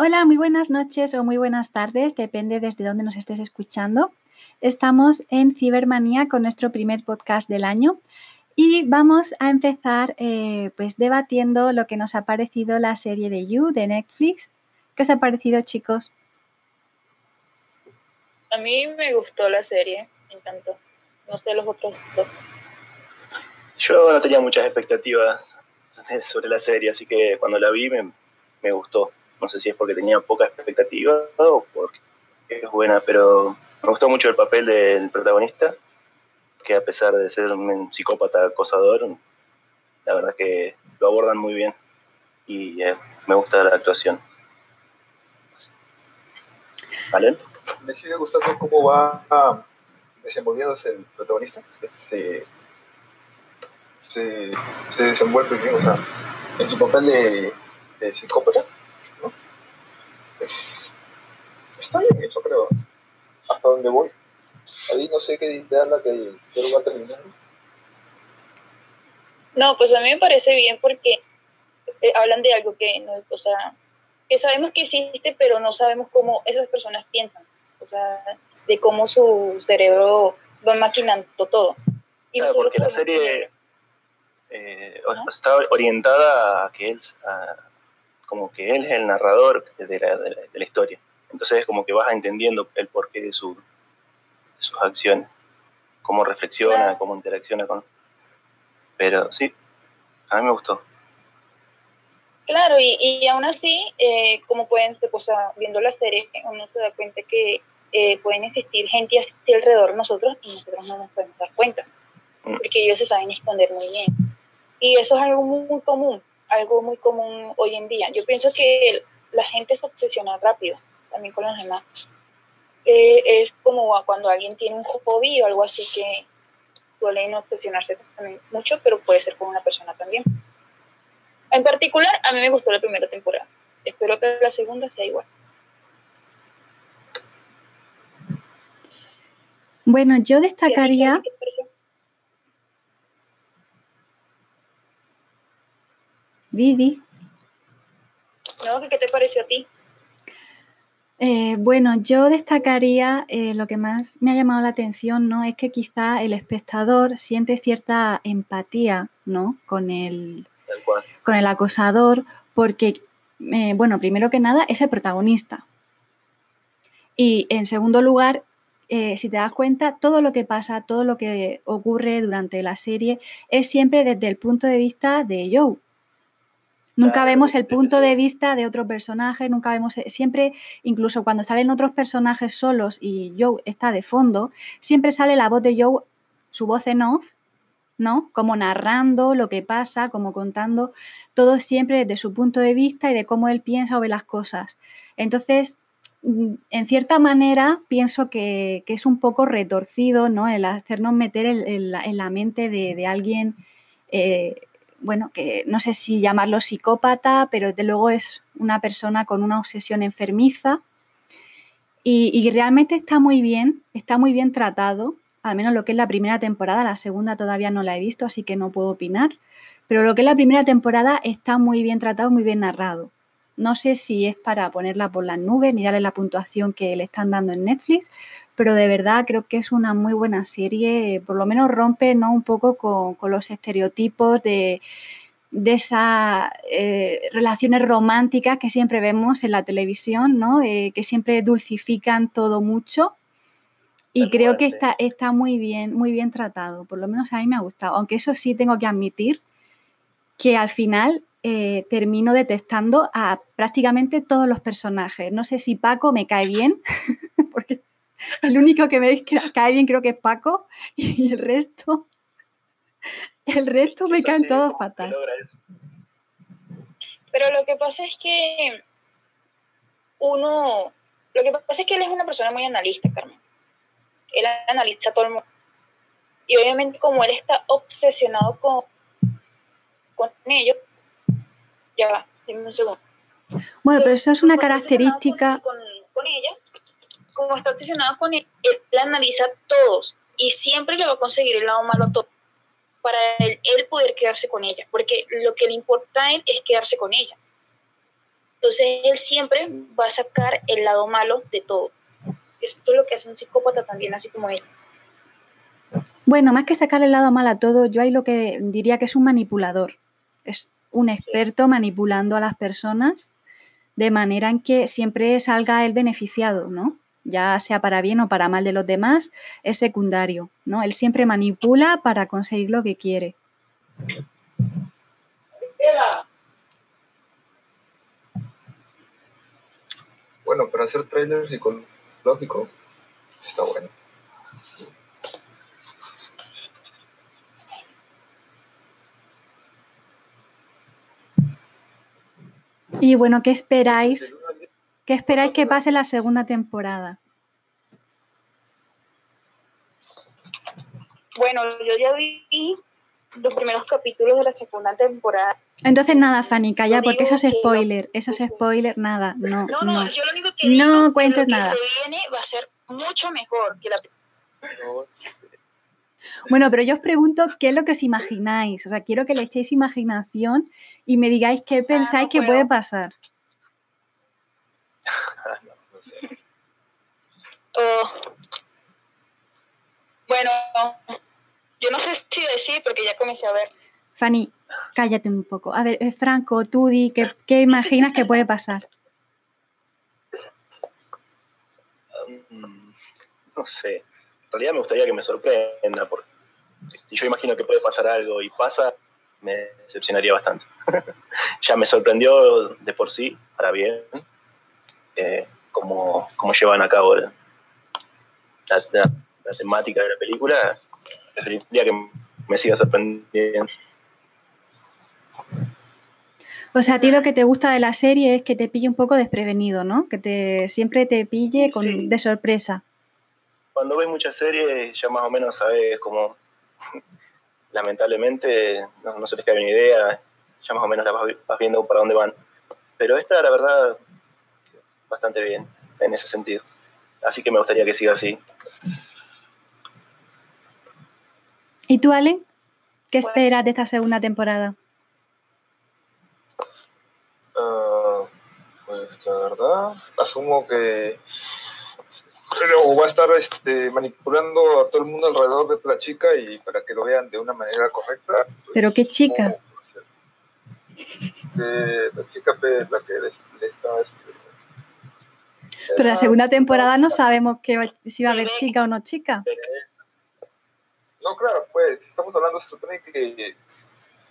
Hola, muy buenas noches o muy buenas tardes, depende desde dónde nos estés escuchando. Estamos en Cibermanía con nuestro primer podcast del año y vamos a empezar eh, pues debatiendo lo que nos ha parecido la serie de You de Netflix. ¿Qué os ha parecido, chicos? A mí me gustó la serie, me encantó. No sé los otros dos. Yo no tenía muchas expectativas sobre la serie, así que cuando la vi me, me gustó. No sé si es porque tenía poca expectativa o porque es buena, pero me gustó mucho el papel del protagonista, que a pesar de ser un psicópata acosador, la verdad que lo abordan muy bien y eh, me gusta la actuación. ¿Vale? Me sigue gustando cómo va ah, desenvolviéndose el protagonista. Se, se, se desenvuelve bien, o sea, en su papel de psicópata está bien eso, creo. Hasta donde voy. Ahí no sé qué la que, lo va a terminar. No, pues a mí me parece bien porque eh, hablan de algo que no, o sea, que sabemos que existe, pero no sabemos cómo esas personas piensan, o sea, de cómo su cerebro va maquinando todo. Y claro, porque la serie eh, está orientada a que él, a, como que él es el narrador de la, de la, historia. Entonces es como que vas entendiendo el porqué de, su, sus acciones, cómo reflexiona, cómo interacciona con... Pero sí, a mí me gustó. Claro, y, y aún así, eh, como pueden, o sea, viendo la serie, uno se da cuenta que eh, pueden existir gente así alrededor de nosotros y nosotros no nos podemos dar cuenta, mm. porque ellos se saben esconder muy bien. Y eso es algo muy común algo muy común hoy en día. Yo pienso que la gente se obsesiona rápido, también con los demás. Eh, es como cuando alguien tiene un hobby o algo así que suelen obsesionarse también mucho, pero puede ser con una persona también. En particular, a mí me gustó la primera temporada. Espero que la segunda sea igual. Bueno, yo destacaría... Vivi. ¿qué te pareció a ti? Eh, bueno, yo destacaría eh, lo que más me ha llamado la atención, ¿no? Es que quizá el espectador siente cierta empatía, ¿no? Con el, con el acosador, porque, eh, bueno, primero que nada, es el protagonista. Y en segundo lugar, si te das cuenta, todo lo que pasa, todo lo que ocurre durante la serie es siempre desde el punto de vista de Joe. Nunca vemos el punto de vista de otro personaje, nunca vemos, eh, siempre, incluso cuando salen otros personajes solos y Joe está de fondo, siempre sale la voz de Joe, su voz en off, ¿no? Como narrando lo que pasa, como contando todo siempre desde su punto de vista y de cómo él piensa o ve las cosas. Entonces, mm, en cierta manera, pienso que, es un poco retorcido, ¿no? El hacernos meter en, la, mente de, alguien eh, bueno, que no sé si llamarlo psicópata, pero de luego es una persona con una obsesión enfermiza y, realmente está muy bien, está muy bien tratado, al menos lo que es la primera temporada, la segunda todavía no la he visto, así que no puedo opinar, pero lo que es la primera temporada está muy bien tratado, muy bien narrado. No sé si es para ponerla por las nubes ni darle la puntuación que le están dando en Netflix, pero de verdad creo que es una muy buena serie, por lo menos rompe ¿no? un poco con, los estereotipos de, esas eh, relaciones románticas que siempre vemos en la televisión, ¿no? Eh, que siempre dulcifican todo mucho. Y creo que está, está muy bien, muy bien tratado, por lo menos a mí me ha gustado. Aunque eso sí tengo que admitir que al final eh, termino detestando a prácticamente todos los personajes. No sé si Paco me cae bien, porque el único que me cae bien creo que es Paco y el resto, el resto me caen todos fatal. Pero lo que pasa es que uno, lo que pasa es que él es una persona muy analista, Carmen. Él analiza todo el mundo. Y obviamente como él está obsesionado con, con ellos, ya va, dime un segundo. Bueno, pero eso es una característica... Con, con ella, como está obsesionado con él, él analiza todos y siempre le va a conseguir el lado malo a todos para él, poder quedarse con ella, porque lo que le importa a él es quedarse con ella. Entonces él siempre va a sacar el lado malo de todo. Esto es lo que hace un psicópata también, así como él. Bueno, más que sacar el lado malo a todo, yo ahí lo que diría que es un manipulador. Es un experto manipulando a las personas de manera en que siempre salga el beneficiado, ¿no? Ya sea para bien o para mal de los demás, es secundario, ¿no? Él siempre manipula para conseguir lo que quiere. Bueno, para hacer trailer psicológico está bueno. Y bueno, ¿qué esperáis? ¿Qué esperáis que pase la segunda temporada? Bueno, yo ya vi los primeros capítulos de la segunda temporada. Entonces nada, Fanny, calla, porque eso es spoiler, eso es spoiler, nada, no, No, no. no, yo lo único que No digo es cuentes que lo nada. se viene va a ser mucho mejor que la. Bueno, pero yo os pregunto qué es lo que os imagináis, o sea, quiero que le echéis imaginación y me digáis qué pensáis no que puede pasar. no, no sé. Oh. Bueno, yo no sé si decir porque ya comencé a ver. Fanny, cállate un poco. A ver, eh, Franco, tú di, ¿qué, qué imaginas que puede pasar? Mm, No sé. En realidad me gustaría que me sorprenda, porque si yo imagino que puede pasar algo y pasa, me decepcionaría bastante. ya me sorprendió de por sí, para bien, eh, cómo, cómo llevan a cabo la, la- la temática de la película. Preferiría que me siga sorprendiendo. O sea, a ti lo que te gusta de la serie es que te pille un poco desprevenido, ¿no? Que te siempre te pille con, Sí. de sorpresa. Cuando ves muchas series, ya más o menos sabes cómo, lamentablemente, no, no se les cae una idea, ya más o menos la vas, vi- vas viendo para dónde van. Pero esta, la verdad, bastante bien en ese sentido. Así que me gustaría que siga así. ¿Y tú, Ale? ¿Qué esperas de esta segunda temporada? Ah, pues la verdad, asumo que pero va a estar este, manipulando a todo el mundo alrededor de la chica y para que lo vean de una manera correcta. ¿Pero qué chica? la chica pues, la que le, le está este, Pero la ah, segunda temporada no sabemos que va- si va a haber chica o no chica. No, claro, pues estamos hablando, se supone que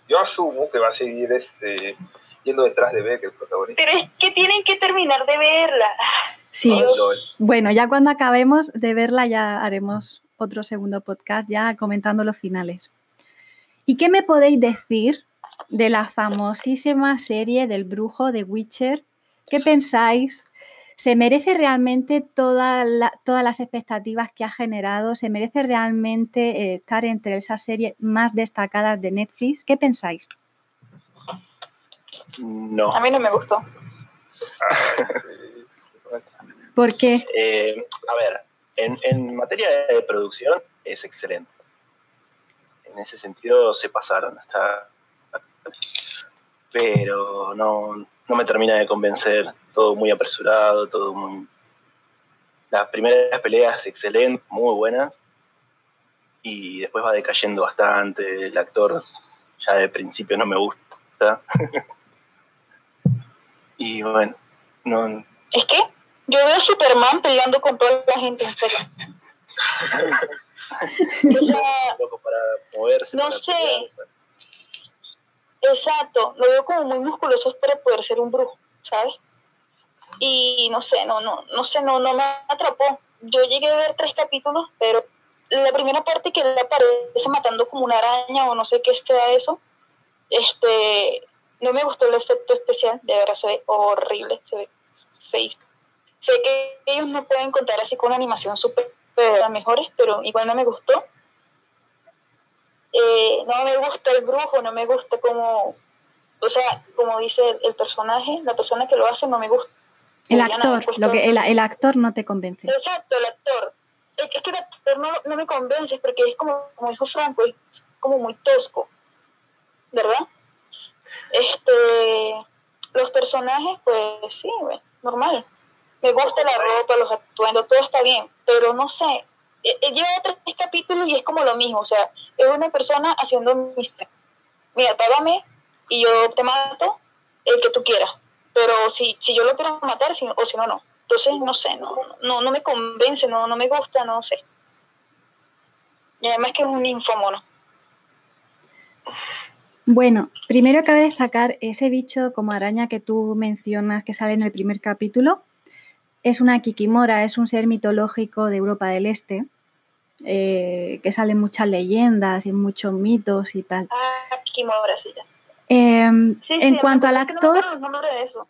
yo asumo que va a seguir este yendo detrás de Beck, el protagonista. Pero es que tienen que terminar de verla. Sí. Bueno, ya cuando acabemos de verla ya haremos otro segundo podcast ya comentando los finales. ¿Y qué me podéis decir de la famosísima serie del brujo de Witcher? ¿Qué pensáis? ¿Se merece realmente toda la- todas las expectativas que ha generado? ¿Se merece realmente eh, estar entre esas series más destacadas de Netflix? ¿Qué pensáis? No. A mí no me gustó. ¿Por qué? Eh, a ver, en, en materia de producción es excelente. En ese sentido se pasaron. Está, pero no, no me termina de convencer. Todo muy apresurado, todo muy... Las primeras peleas excelentes, muy buenas. Y después va decayendo bastante. El actor ya de principio no me gusta. y bueno, no, Es que yo veo a Superman peleando con toda la gente, en serio. O sea, loco para moverse. No para sé. pelear. exacto, lo veo como muy musculoso para poder ser un brujo, ¿sabes? Y no sé, no, no, no sé, no, no me atrapó. Yo llegué a ver tres capítulos, pero la primera parte que él aparece matando como una araña o no sé qué sea eso, este, no me gustó el efecto especial, de verdad se ve horrible, se ve feo. Sé que ellos no pueden contar así con una animación súper eh, mejores, pero igual no me gustó. Eh, no me gusta el brujo, no me gusta como, o sea, como dice el, el personaje, la persona que lo hace no me gusta. El actor, lo que, el, el actor no te convence. Exacto, el actor. Es es que el actor no, no me convence porque es como, como dijo Franco, es como muy tosco, ¿verdad? Este, los personajes, pues sí, normal. Me gusta la ropa, los atuendos, todo está bien, pero no sé. Eh, eh, lleva tres capítulos y es como lo mismo, o sea, es una persona haciendo mistake. Mira, págame y yo te mato el que tú quieras, pero si, si yo lo quiero matar si, o si no, no. Entonces, no sé, no, no, no me convence, no, no me gusta, no sé. Y además que es un infomono. Bueno, primero cabe destacar ese bicho como araña que tú mencionas que sale en el primer capítulo. Es una kikimora, es un ser mitológico de Europa del Este, eh, que sale en muchas leyendas y en muchos mitos y tal. Ah, kikimora, sí, ya. Em, en cuanto al actor... eso.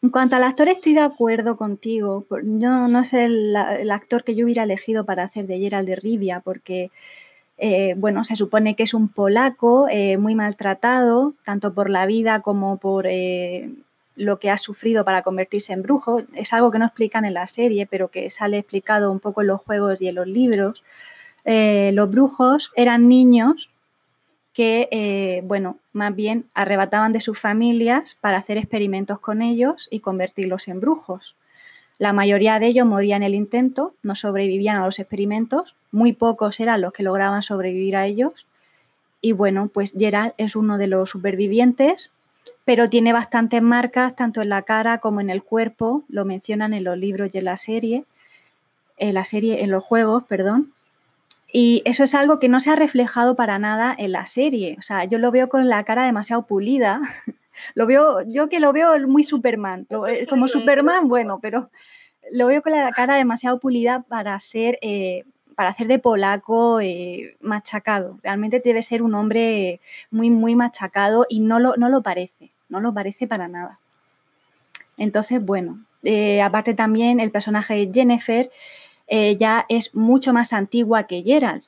En cuanto al actor, estoy de acuerdo contigo. Yo no sé el, actor que yo hubiera elegido para hacer de Gerald de Rivia, porque, eh, bueno, se supone que es un polaco eh, muy maltratado, tanto por la vida como por eh, lo que ha sufrido para convertirse en brujo. Es algo que no explican en la serie, pero que sale explicado un poco en los juegos y en los libros. los brujos eran niños que, eh, bueno, más bien arrebataban de sus familias para hacer experimentos con ellos y convertirlos en brujos. La mayoría de ellos morían en el intento, no sobrevivían a los experimentos, muy pocos eran los que lograban sobrevivir a ellos. Y bueno, pues Gerald es uno de los supervivientes, pero tiene bastantes marcas tanto en la cara como en el cuerpo, lo mencionan en los libros y en la serie, en la serie, en los juegos, perdón. Y eso es algo que no se ha reflejado para nada en la serie. O sea, yo lo veo con la cara demasiado pulida. lo veo, yo que lo veo muy Superman. Eh, como Superman, bueno, pero lo veo con la cara demasiado pulida para ser, eh, para hacer de polaco eh, machacado. Realmente debe ser un hombre muy, muy machacado y no lo, no lo parece. No lo parece para nada. Entonces, bueno, aparte también el personaje de Jennifer ella es mucho más antigua que Gerald.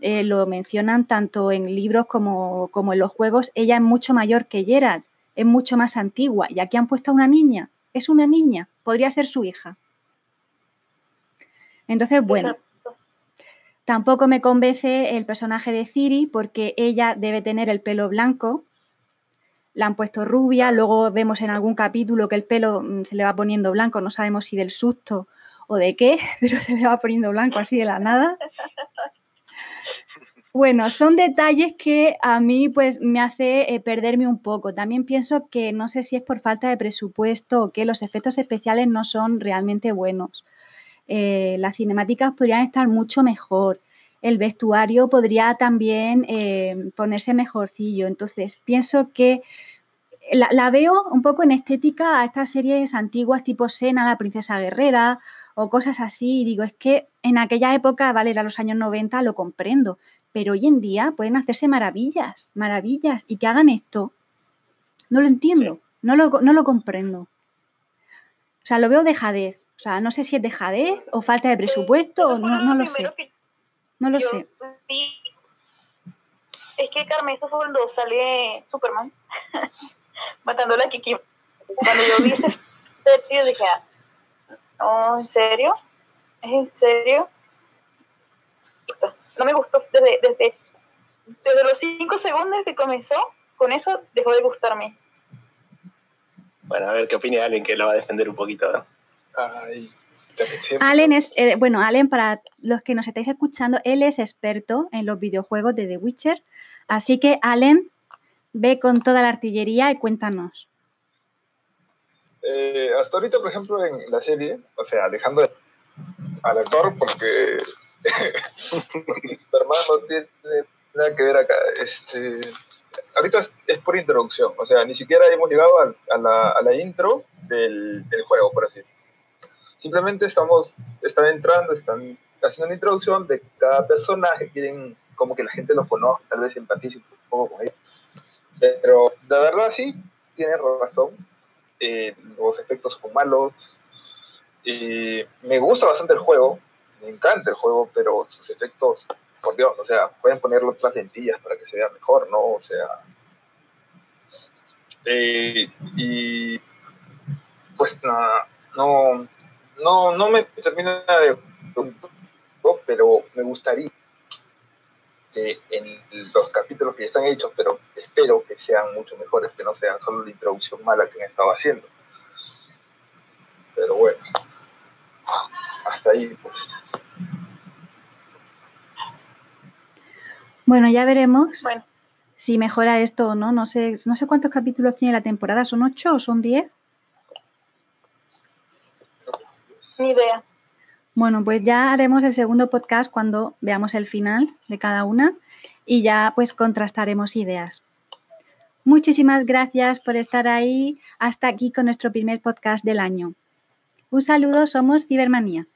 Eh, lo mencionan tanto en libros como, en los juegos. Ella es mucho mayor que Gerald, es mucho más antigua. Y aquí han puesto a una niña. Es una niña, podría ser su hija. Entonces, bueno, tampoco me convence el personaje de Ciri porque ella debe tener el pelo blanco. La han puesto rubia, luego vemos en algún capítulo que el pelo mm, se le va poniendo blanco, no sabemos si del susto o de qué, pero se le va poniendo blanco así de la nada. Bueno, son detalles que a mí pues me hace eh, perderme un poco. También pienso que no sé si es por falta de presupuesto o que los efectos especiales no son realmente buenos. Eh, las cinemáticas podrían estar mucho mejor. El vestuario podría también eh, ponerse mejorcillo. Entonces, pienso que la, la, veo un poco en estética a estas series antiguas tipo Sena, la princesa guerrera o cosas así. Y digo, es que en aquella época, vale, era los años 90, lo comprendo, pero hoy en día pueden hacerse maravillas, maravillas, y que hagan esto, no lo entiendo, no, lo, no lo comprendo. O sea, lo veo dejadez. O sea, no sé si es dejadez o falta de presupuesto, o no, no lo sé. No lo sé. Es que Carmen, eso fue cuando sale Superman matando a la Kiki. Cuando yo vi ese yo dije, ah, Oh, ¿en serio? ¿Es en serio? No me gustó desde, desde, desde los cinco segundos que comenzó, con eso dejó de gustarme. Bueno, a ver qué opina Allen, que lo va a defender un poquito. Allen es, eh, bueno, Allen, para los que nos estáis escuchando, él es experto en los videojuegos de The Witcher. Así que, Allen, ve con toda la artillería y cuéntanos. Eh, hasta ahorita, por ejemplo, en la serie, o sea, dejando al actor, porque Superman no tiene nada que ver acá. Este, ahorita es por introducción, o sea, ni siquiera hemos llegado a, la, a la, intro del, del, juego, por así decirlo. Simplemente estamos, están entrando, están haciendo una introducción de cada personaje, quieren como que la gente lo conozca, tal vez empatice un poco con ellos. Pero la verdad sí, tiene razón, eh, los efectos son malos. me gusta bastante el juego, me encanta el juego, pero sus efectos, por Dios, o sea, pueden ponerlo otras lentillas para que se vea mejor, ¿no? O sea. Eh, y pues no, no, no me termina de pero me gustaría que en los capítulos que ya están hechos, pero espero que sean mucho mejores, que no sean solo la introducción mala que han estado haciendo. Pero bueno, hasta ahí pues. Bueno, ya veremos si mejora esto o no. No sé, no sé cuántos capítulos tiene la temporada. ¿Son ocho o son diez? Idea. Bueno, pues ya haremos el segundo podcast cuando veamos el final de cada una y ya pues contrastaremos ideas. Muchísimas gracias por estar ahí hasta aquí con nuestro primer podcast del año. Un saludo, somos Cibermanía.